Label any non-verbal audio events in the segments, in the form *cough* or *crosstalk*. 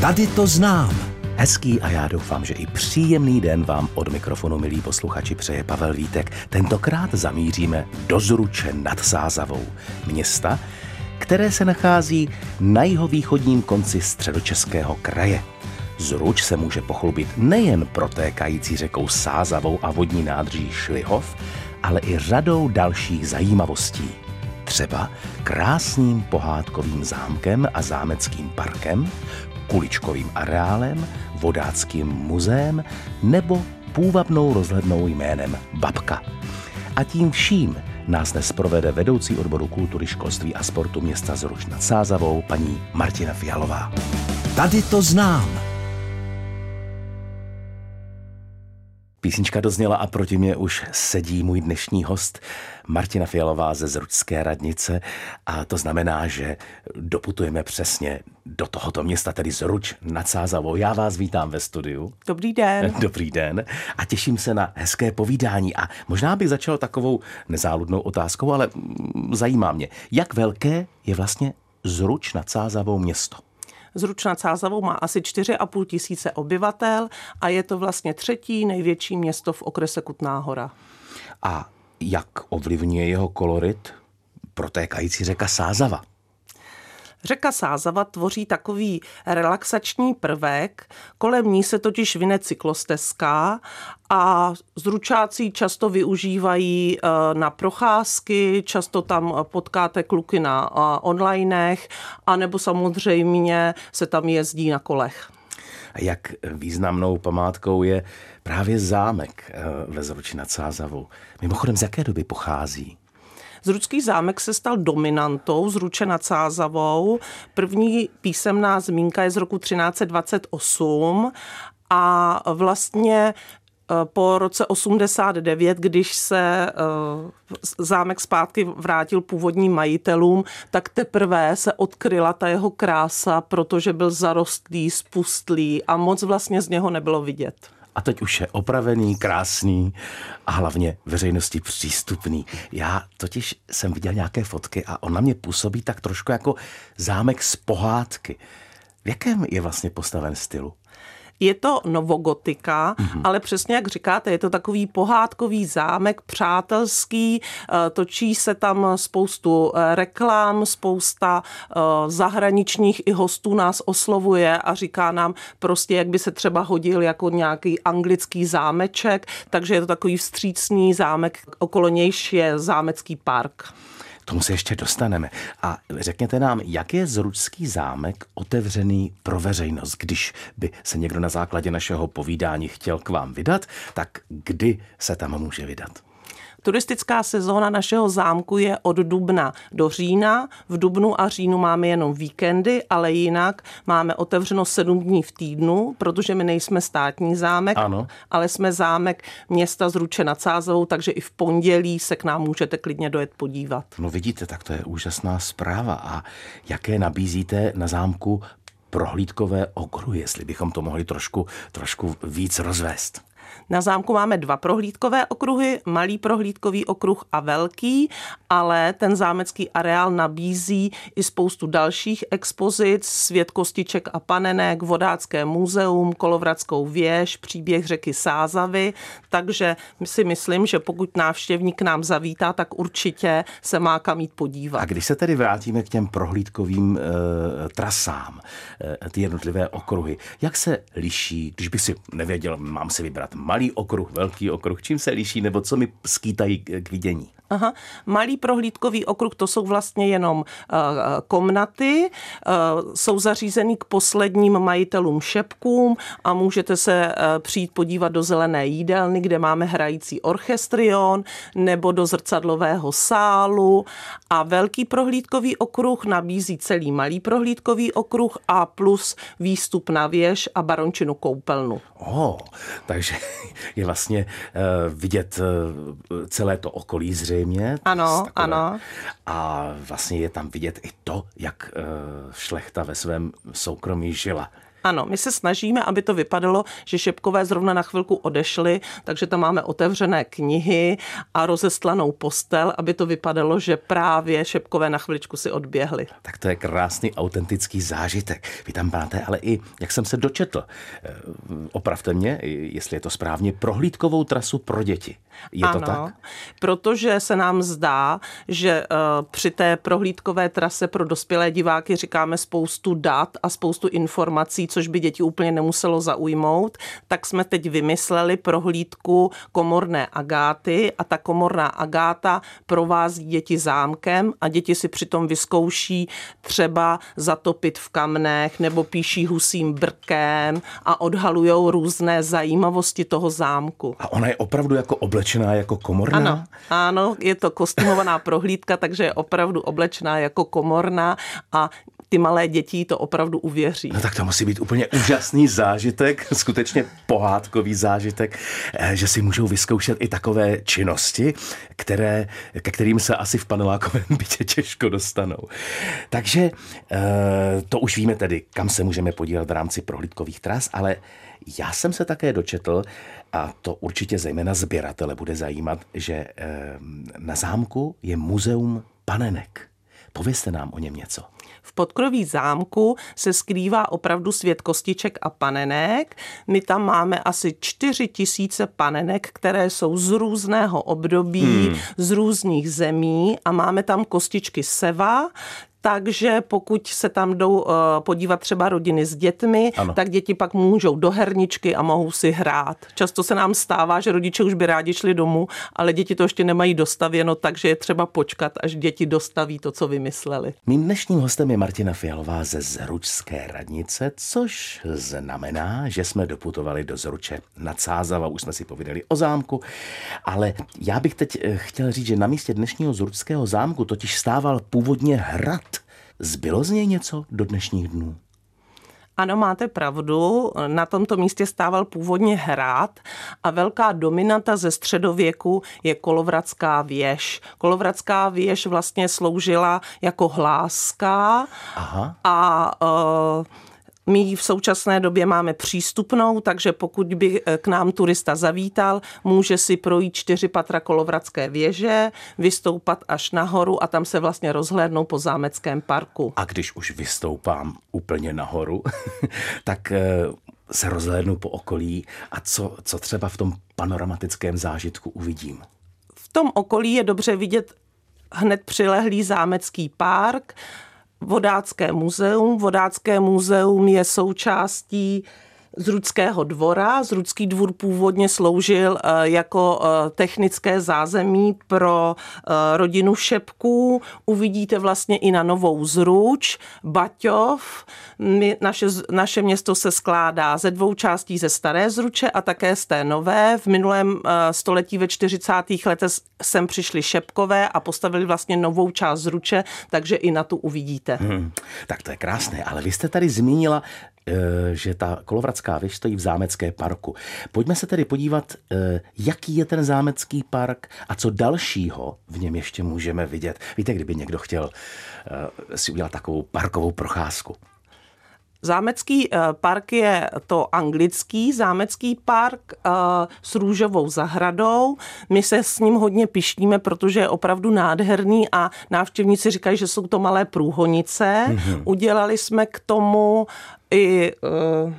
Tady to znám. Hezký a já doufám, že i příjemný den vám od mikrofonu, milí posluchači, přeje Pavel Vítek. Tentokrát zamíříme do Zruče nad Sázavou, města, které se nachází na jihovýchodním konci středočeského kraje. Zruč se může pochlubit nejen protékající řekou Sázavou a vodní nádrží Šlihov, ale i řadou dalších zajímavostí. Třeba krásným pohádkovým zámkem a zámeckým parkem, kuličkovým areálem, vodáckým muzeem nebo půvabnou rozhlednou jménem Babka. A tím vším nás dnes provede vedoucí odboru kultury, školství a sportu města Zruč nad Sázavou, paní Martina Fialová. Tady to znám. Písnička dozněla a proti mě už sedí můj dnešní host Martina Fialová ze Zručské radnice a to znamená, že doputujeme přesně do tohoto města, tedy Zruč nad Sázavou. Já vás vítám ve studiu. Dobrý den. *laughs* Dobrý den a těším se na hezké povídání a možná bych začal takovou nezáludnou otázkou, ale zajímá mě, jak velké je vlastně Zruč nad Sázavou město? Zruč nad Sázavou má asi 4,5 tisíce obyvatel a je to vlastně třetí největší město v okrese Kutná hora. A jak ovlivňuje jeho kolorit protékající řeka Sázava? Řeka Sázava tvoří takový relaxační prvek, kolem ní se totiž vyne cyklostezka a zručáci často využívají eh, na procházky, často tam potkáte kluky na eh, onlinech, anebo samozřejmě se tam jezdí na kolech. A jak významnou památkou je právě zámek eh, ve Zruči nad Sázavou. Mimochodem, z jaké doby pochází? Zručský zámek se stal dominantou Zruče nad Sázavou. První písemná zmínka je z roku 1328 a vlastně eh, po roce 89, když se eh, zámek zpátky vrátil původním majitelům, tak teprve se odkryla ta jeho krása, protože byl zarostlý, spustlý a moc vlastně z něho nebylo vidět a teď už je opravený, krásný a hlavně veřejnosti přístupný. Já totiž jsem viděl nějaké fotky a on na mě působí tak trošku jako zámek z pohádky. V jakém je vlastně postaven stylu? Je to novogotika, mm-hmm. ale přesně jak říkáte, je to takový pohádkový zámek, přátelský, eh, točí se tam spoustu eh, reklam, spousta eh, zahraničních i hostů nás oslovuje a říká nám prostě, jak by se třeba hodil jako nějaký anglický zámeček, takže je to takový vstřícný zámek, okolo nějž je zámecký park tomu se ještě dostaneme. A řekněte nám, jak je Zručský zámek otevřený pro veřejnost, když by se někdo na základě našeho povídání chtěl k vám vydat, tak kdy se tam může vydat? Turistická sezóna našeho zámku je od dubna do října. V dubnu a říjnu máme jenom víkendy, ale jinak máme otevřeno sedm dní v týdnu, protože my nejsme státní zámek, ano. ale jsme zámek města Zruče nad Sázovou, takže i v pondělí se k nám můžete klidně dojet podívat. No vidíte, tak to je úžasná zpráva. A jaké nabízíte na zámku prohlídkové okruhy, jestli bychom to mohli trošku, trošku víc rozvést. Na zámku máme dva prohlídkové okruhy, malý prohlídkový okruh a velký, ale ten zámecký areál nabízí i spoustu dalších expozic, svět kostiček a panenek, vodácké muzeum, kolovradskou věž, příběh řeky Sázavy, takže si myslím, že pokud návštěvník k nám zavítá, tak určitě se má kam jít podívat. A když se tedy vrátíme k těm prohlídkovým e, trasám, e, ty jednotlivé okruhy, jak se liší, když bych si nevěděl, mám si vybrat malý okruh, velký okruh, čím se liší, nebo co mi skýtají k vidění? Aha. Malý prohlídkový okruh, to jsou vlastně jenom uh, komnaty, uh, jsou zařízený k posledním majitelům šepkům a můžete se uh, přijít podívat do zelené jídelny, kde máme hrající orchestrion, nebo do zrcadlového sálu a velký prohlídkový okruh nabízí celý malý prohlídkový okruh a plus výstup na věž a barončinu koupelnu. Oh, takže *laughs* je vlastně uh, vidět uh, celé to okolí zřejmě zřejmě. Ano, takové. ano. A vlastně je tam vidět i to, jak uh, šlechta ve svém soukromí žila. Ano, my se snažíme, aby to vypadalo, že šepkové zrovna na chvilku odešly, takže tam máme otevřené knihy a rozestlanou postel, aby to vypadalo, že právě šepkové na chviličku si odběhly. Tak to je krásný autentický zážitek. Vy tam máte ale i, jak jsem se dočetl, eh, opravte mě, jestli je to správně, prohlídkovou trasu pro děti. Je ano, to tak? protože se nám zdá, že uh, při té prohlídkové trase pro dospělé diváky říkáme spoustu dat a spoustu informací, což by děti úplně nemuselo zaujmout, tak jsme teď vymysleli prohlídku komorné agáty a ta komorná agáta provází děti zámkem a děti si přitom vyzkouší třeba zatopit v kamnech nebo píší husím brkem a odhalujou různé zajímavosti toho zámku. A ona je opravdu jako oblečená jako komorná? Ano, ano, je to kostýmovaná prohlídka, takže je opravdu oblečená jako komorná a ty malé děti to opravdu uvěří. No tak to musí být úplně úžasný zážitek, skutečně pohádkový zážitek, eh, že si můžou vyzkoušet i takové činnosti, které, ke kterým se asi v panelákovém *laughs* bytě těžko dostanou. Takže eh, to už víme tedy, kam se můžeme podívat v rámci prohlídkových tras, ale já jsem se také dočetl, a to určitě zejména sběratele bude zajímat, že eh, na zámku je muzeum panenek. Povězte nám o něm něco. V podkroví zámku se skrývá opravdu svět kostiček a panenek. My tam máme asi 4 tisíce panenek, které jsou z různého období, hmm. z různých zemí a máme tam kostičky seva, takže pokud se tam jdou uh, podívat třeba rodiny s dětmi, ano. tak děti pak můžou do herničky a mohou si hrát. Často se nám stává, že rodiče už by rádi šli domů, ale děti to ještě nemají dostavěno, takže je třeba počkat, až děti dostaví to, co vymysleli. Mým dnešním hostem je Martina Fialová ze Zručské radnice, což znamená, že jsme doputovali do Zruče nad Sázava, už jsme si povídali o zámku, ale já bych teď eh, chtěl říct, že na místě dnešního Zručského zámku totiž stával původně hrad Zbylo z něj něco do dnešních dnů? Ano, máte pravdu. Na tomto místě stával původně hrad a velká dominanta ze středověku je Kolovradská věž. Kolovradská věž vlastně sloužila jako hláska Aha. a uh, my ji v současné době máme přístupnou, takže pokud by eh, k nám turista zavítal, může si projít čtyři patra Kolovradské věže, vystoupat až nahoru a tam se vlastně rozhlédnou po zámeckém parku. A když už vystoupám úplně nahoru, *laughs* tak eh, se rozhlédnu po okolí a co, co třeba v tom panoramatickém zážitku uvidím? V tom okolí je dobře vidět hned přilehlý zámecký park, Vodácké muzeum. Vodácké muzeum je součástí z Rudského dvora. Zrudský dvůr původně sloužil eh, jako eh, technické zázemí pro eh, rodinu Šepků. Uvidíte vlastně i na Novou Zruč, Baťov. My, naše, naše město se skládá ze dvou částí ze Staré Zruče a také z té Nové. V minulém století ve 40. letech sem přišli Šepkové a postavili vlastně novou část Zruče, takže i na tu uvidíte. Hmm, tak to je krásné, ale vy jste tady zmínila že ta Kolovradská věž stojí v zámecké parku. Pojďme se tedy podívat, eh, jaký je ten zámecký park a co dalšího v něm ještě můžeme vidět. Víte, kdyby někdo chtěl eh, si udělat takovou parkovou procházku. Zámecký park je to anglický zámecký park s růžovou zahradou. My se s ním hodně pišníme, protože je opravdu nádherný a návštěvníci říkají, že jsou to malé průhonice. Mm-hmm. Udělali jsme k tomu i uh,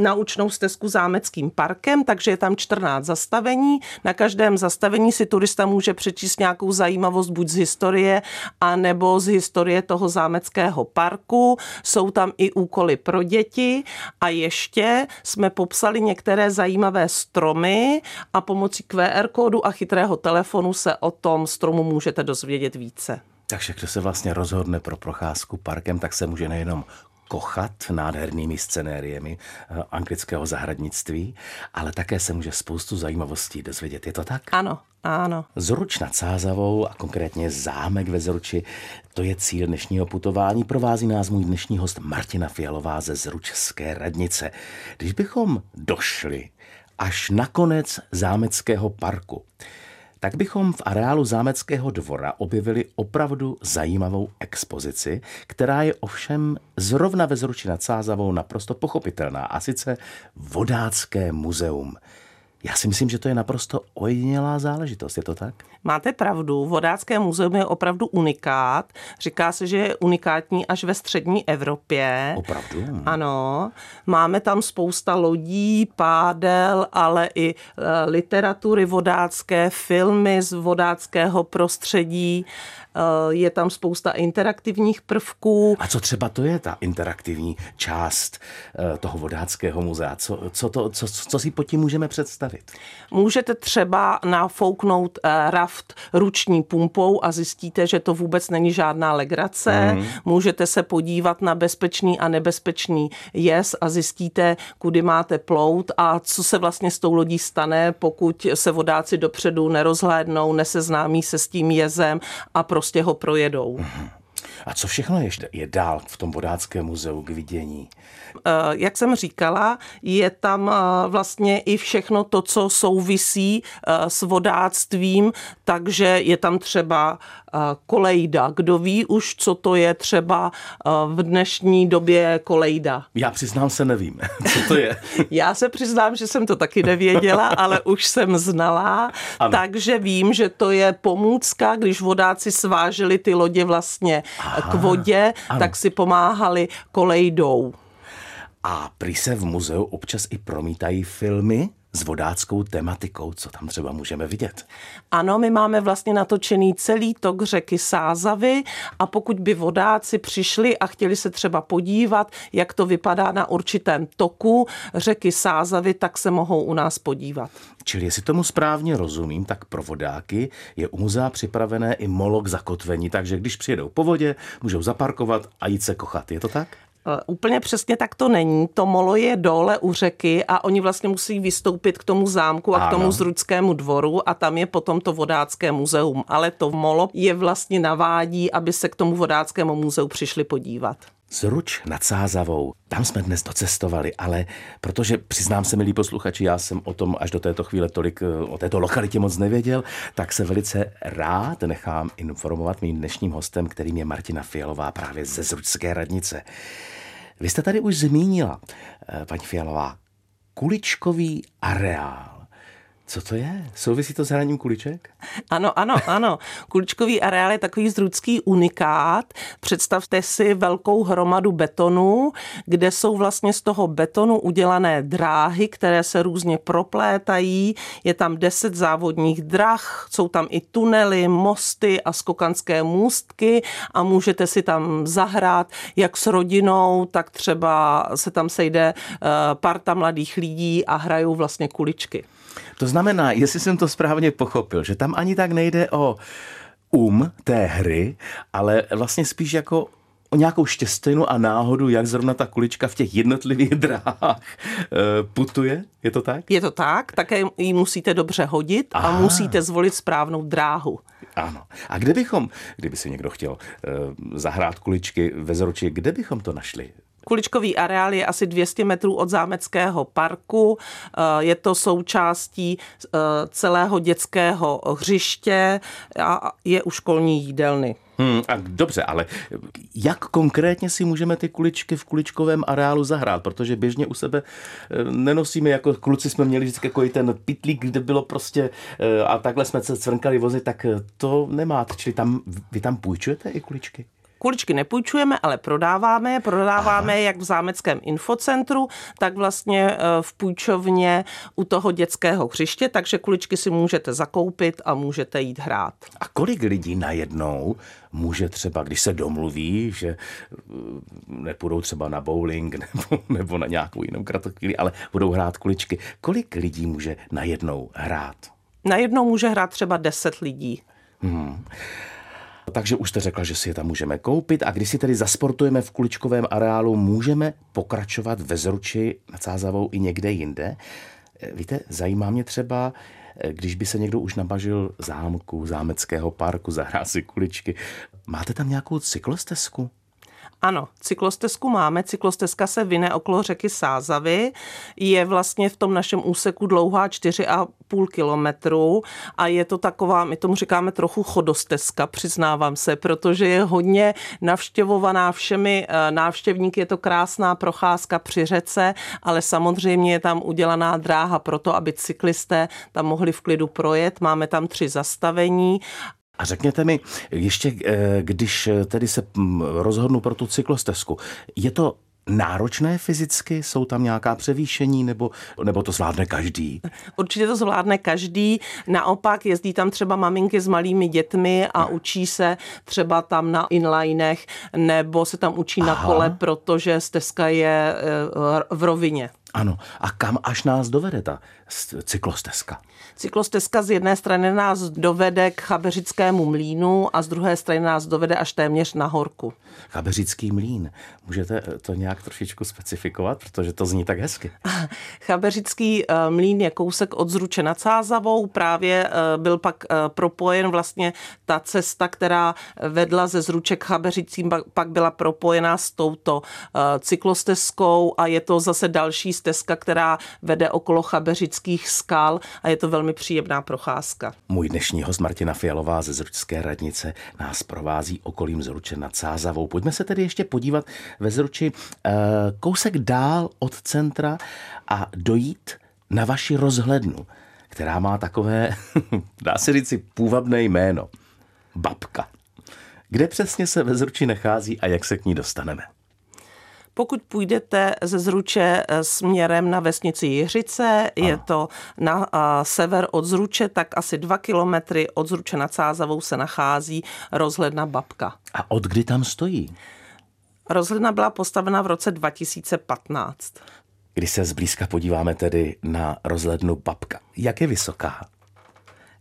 naučnou stezku zámeckým parkem, takže je tam 14 zastavení. Na každém zastavení si turista může přečíst nějakou zajímavost buď z historie, a nebo z historie toho zámeckého parku. Jsou tam i úkoly pro děti a ještě jsme popsali některé zajímavé stromy a pomocí QR kódu a chytrého telefonu se o tom stromu můžete dozvědět více. Takže kdo se vlastně rozhodne pro procházku parkem, tak se může nejenom kochat nádhernými scenériemi eh, anglického zahradnictví, ale také se může spoustu zajímavostí dozvědět. Je to tak? Ano, ano. Zruč nad Sázavou a konkrétně zámek ve Zruči, to je cíl dnešního putování. Provází nás můj dnešní host Martina Fialová ze Zručské radnice. Když bychom došli až na konec zámeckého parku, tak bychom v areálu zámeckého dvora objevili opravdu zajímavou expozici, která je ovšem zrovna ve Zruči nad Sázavou naprosto pochopitelná, a sice Vodácké muzeum. Já si myslím, že to je naprosto ojedinělá záležitost, je to tak? Máte pravdu, Vodácké muzeum je opravdu unikát. Říká se, že je unikátní až ve střední Evropě. Opravdu? Ano. Máme tam spousta lodí, pádel, ale i e, literatury vodácké, filmy z vodáckého prostředí. E, je tam spousta interaktivních prvků. A co třeba to je ta interaktivní část e, toho vodáckého muzea? Co, co, to, co, co si pod tím můžeme představit? Můžete třeba nafouknout raf raft ruční pumpou a zjistíte, že to vůbec není žádná legrace. Mm. Můžete se podívat na bezpečný a nebezpečný jez a zjistíte, kudy máte plout a co se vlastně s tou lodí stane, pokud se vodáci dopředu nerozhlédnou, neseznámí se s tím jezem a prostě ho projedou. A co všechno ještě je dál v tom vodáckém muzeu k vidění? Eh, jak jsem říkala, je tam eh, vlastně i všechno to, co souvisí eh, s vodáctvím, takže je tam třeba kolejda. Kdo ví už, co to je třeba v dnešní době kolejda? Já přiznám se, nevím, *laughs* co to je. *laughs* Já se přiznám, že jsem to taky nevěděla, ale už jsem znala, ano. takže vím, že to je pomůcka, když vodáci sváželi ty lodě vlastně Aha, k vodě, ano. tak si pomáhali kolejdou. A prý se v muzeu občas i promítají filmy s vodáckou tematikou, co tam třeba můžeme vidět. Ano, my máme vlastně natočený celý tok řeky Sázavy a pokud by vodáci přišli a chtěli se třeba podívat, jak to vypadá na určitém toku řeky Sázavy, tak se mohou u nás podívat. Čili jestli tomu správně rozumím, tak pro vodáky je u muzea připravené i molo k zakotvení, takže když přijedou po vodě, můžou zaparkovat a jít se kochat. Je to tak? Eh, úplně přesně tak to není. To molo je dole u řeky a oni vlastně musí vystoupit k tomu zámku a ano. k tomu zručskému dvoru a tam je potom to vodácké muzeum. Ale to molo je vlastně navádí, aby se k tomu vodáckému muzeu přišli podívat. Zruč nad Sázavou. Tam jsme dnes docestovali, ale protože přiznám se, milí posluchači, já jsem o tom až do této chvíle tolik eh, o této lokalitě moc nevěděl, tak se velice rád nechám informovat mým dnešním hostem, kterým je Martina Fialová právě ze Zručské radnice. Vy jste tady už zmínila, eh, paní Fialová, kuličkový areál. Co to je? Souvisí to s hraním kuliček? Ano, ano, ano. Kuličkový areál je takový zrudský unikát. Představte si velkou hromadu betonu, kde jsou vlastně z toho betonu udělané dráhy, které se různě proplétají. Je tam deset závodních drah, jsou tam i tunely, mosty a skokanské můstky a můžete si tam zahrát jak s rodinou, tak třeba se tam sejde eh, parta mladých lidí a hrajou vlastně kuličky. To znamená, jestli jsem to správně pochopil, že tam ani tak nejde o um té hry, ale vlastně spíš jako o nějakou štěstinu a náhodu, jak zrovna ta kulička v těch jednotlivých *laughs* dráhách eh, putuje? Je to tak? Je to tak, také ji musíte dobře hodit Aha. a musíte zvolit správnou dráhu. Ano. A kde bychom, kdyby si někdo chtěl uh, zahrát kuličky ve Zoroči, kde bychom to našli? Kuličkový areál je asi 200 metrů od zámeckého parku. Eh, je to součástí eh, celého dětského hřiště a je u školní jídelny. Hmm, a dobře, ale jak konkrétně si můžeme ty kuličky v kuličkovém areálu zahrát? Protože běžně u sebe eh, nenosíme, jako kluci jsme měli vždycky jako ten pitlík, kde bylo prostě a takhle jsme se cvrnkali vozy, tak to nemáte. Čili tam, vy tam půjčujete i kuličky? Kuličky nepůjčujeme, ale prodáváme je. Prodáváme je jak v zámeckém infocentru, tak vlastně eh, v půjčovně u toho dětského hřiště, takže kuličky si můžete zakoupit a můžete jít hrát. A kolik lidí najednou může třeba, když se domluví, že eh, nepůjdou třeba na bowling *laughs* nebo, nebo na nějakou jinou kratochvíli, ale budou hrát kuličky. Kolik lidí může najednou hrát? Najednou může hrát třeba 10 lidí. Hmm. Takže už jste řekla, že si je tam můžeme koupit a když si tedy zasportujeme v kuličkovém areálu, můžeme pokračovat ve Zruči nad Sázavou i někde jinde. Eh, víte, zajímá mě třeba, eh, když by se někdo už nabažil zámku, zámeckého parku, zahrát si kuličky. Máte tam nějakou cyklostezku? Ano, cyklostezku máme. Cyklostezka se vyne okolo řeky Sázavy. Je vlastně v tom našem úseku dlouhá 4,5 kilometru a je to taková, my tomu říkáme trochu chodostezka, přiznávám se, protože je hodně navštěvovaná všemi eh, návštěvníky. Je to krásná procházka při řece, ale samozřejmě je tam udělaná dráha pro to, aby cyklisté tam mohli v klidu projet. Máme tam tři zastavení a řekněte mi, ještě eh, když eh, tedy se hm, rozhodnu pro tu cyklostezku, je to náročné fyzicky? Jsou tam nějaká převýšení nebo, nebo to zvládne každý? Určitě to zvládne každý. Naopak jezdí tam třeba maminky s malými dětmi a učí se třeba tam na inlinech nebo se tam učí Aha. na kole, protože stezka je eh, v rovině. Ano. A kam až nás dovede ta cyklostezka? Cyklostezka z jedné strany nás dovede k Chabeřickému mlínu a z druhé strany nás dovede až téměř na horku. Chabeřický mlín. Můžete to nějak trošičku specifikovat, protože to zní tak hezky. *laughs* Chabeřický eh, mlín je kousek od Zruče nad Sázavou. Právě eh, byl pak eh, propojen vlastně ta cesta, která vedla ze Zruče k Chabeřicím, pak byla propojena s touto cyklostezkou a je to zase další stezka, která vede okolo Chabeřických skal a je to velmi příjemná procházka. Můj dnešní host Martina Fialová ze Zručské radnice nás provází okolím Zruče nad Sázavou. Pojďme se tedy ještě podívat ve Zruči eh, kousek dál od centra a dojít na vaši rozhlednu, která má takové, *laughs* dá se říci, půvabné jméno. Babka. Kde přesně se ve Zruči nachází a jak se k ní dostaneme? Pokud půjdete ze Zruče eh, směrem na vesnici Jiřice, ano. je to na a, sever od Zruče, tak asi dva kilometry od Zruče nad Sázavou se nachází rozhledna Babka. A od kdy tam stojí? Rozhledna byla postavena v roce 2015. Když se zblízka podíváme tedy na rozhlednu Babka, jak je vysoká?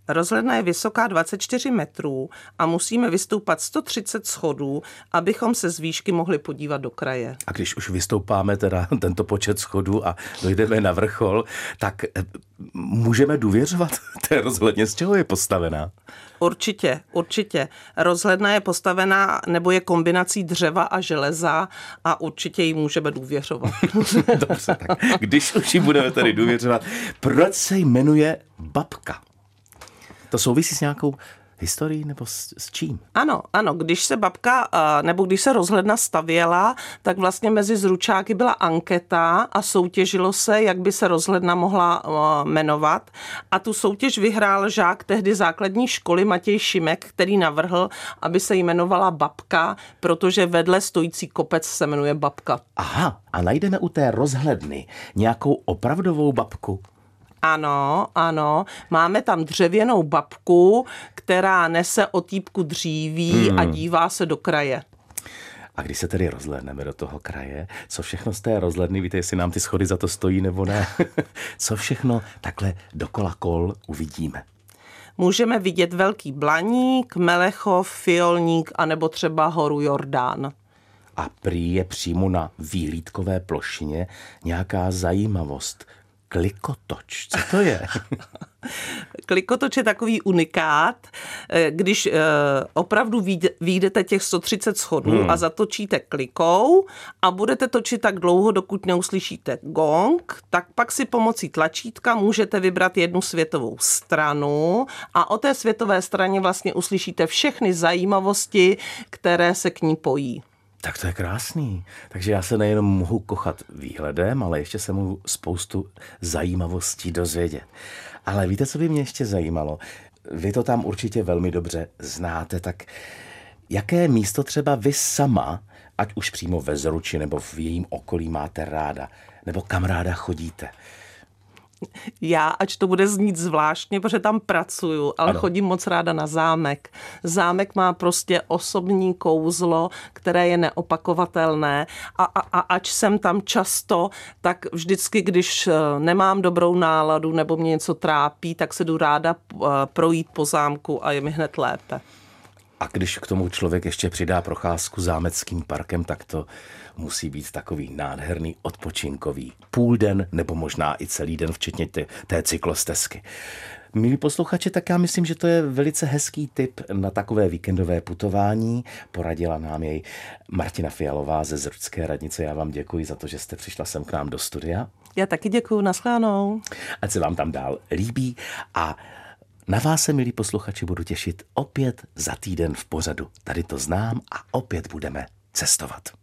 Rozhledna je vysoká 24 metrů a musíme vystoupat 130 schodů, abychom se z výšky mohli podívat do kraje. A když už vystoupáme teda *laughs* tento počet schodů a dojdeme na vrchol, tak eh, můžeme důvěřovat *laughs* té rozhledně, z čeho je postavená? Určitě, určitě. Rozhledna je postavená nebo je kombinací dřeva a železa a určitě ji můžeme důvěřovat. *laughs* Dobře, tak když už ji budeme tady důvěřovat, proč se jmenuje babka? To souvisí s nějakou historií nebo s, s čím? Ano, ano, když se babka, nebo když se rozhledna stavěla, tak vlastně mezi zručáky byla anketa a soutěžilo se, jak by se rozhledna mohla jmenovat. A tu soutěž vyhrál žák tehdy základní školy Matěj Šimek, který navrhl, aby se jmenovala Babka, protože vedle stojící kopec se jmenuje Babka. Aha, a najdeme u té rozhledny nějakou opravdovou babku? Ano, ano. Máme tam dřevěnou babku, která nese otýpku dříví hmm. a dívá se do kraje. A když se tedy rozhledneme do toho kraje, co všechno z té rozhledny, víte, jestli nám ty schody za to stojí nebo ne, *laughs* co všechno takhle dokola kol uvidíme? Můžeme vidět Velký Blaník, Melechov, Fiolník a nebo třeba horu Jordán. A prý je přímo na výlítkové plošině nějaká zajímavost, Klikotoč, co to je? *laughs* Klikotoč je takový unikát, eh, když eh, opravdu výjdete těch 130 schodů hmm. a zatočíte klikou a budete točit tak dlouho, dokud neuslyšíte gong, tak pak si pomocí tlačítka můžete vybrat jednu světovou stranu a o té světové straně vlastně uslyšíte všechny zajímavosti, které se k ní pojí. Tak to je krásný. Takže já se nejenom mohu kochat výhledem, ale ještě se mohu spoustu zajímavostí dozvědět. Ale víte, co by mě ještě zajímalo? Vy to tam určitě velmi dobře znáte, tak jaké místo třeba vy sama, ať už přímo ve Zruči nebo v jejím okolí máte ráda, nebo kam ráda chodíte? Já, ač to bude znít zvláštně, protože tam pracuju, ale ano. chodím moc ráda na zámek. Zámek má prostě osobní kouzlo, které je neopakovatelné a, a, a ač jsem tam často, tak vždycky, když eh, nemám dobrou náladu nebo mě něco trápí, tak se jdu ráda eh, projít po zámku a je mi hned lépe. A když k tomu člověk ještě přidá procházku zámeckým parkem, tak to musí být takový nádherný odpočinkový půl den nebo možná i celý den, včetně té, té cyklostezky. Milí posluchači, tak já myslím, že to je velice hezký tip na takové víkendové putování. Poradila nám jej Martina Fialová ze Zrudské radnice. Já vám děkuji za to, že jste přišla sem k nám do studia. Já taky děkuji, naschledanou. Ať se vám tam dál líbí a na vás se, milí posluchači, budu těšit opět za týden v pořadu. Tady to znám a opět budeme cestovat.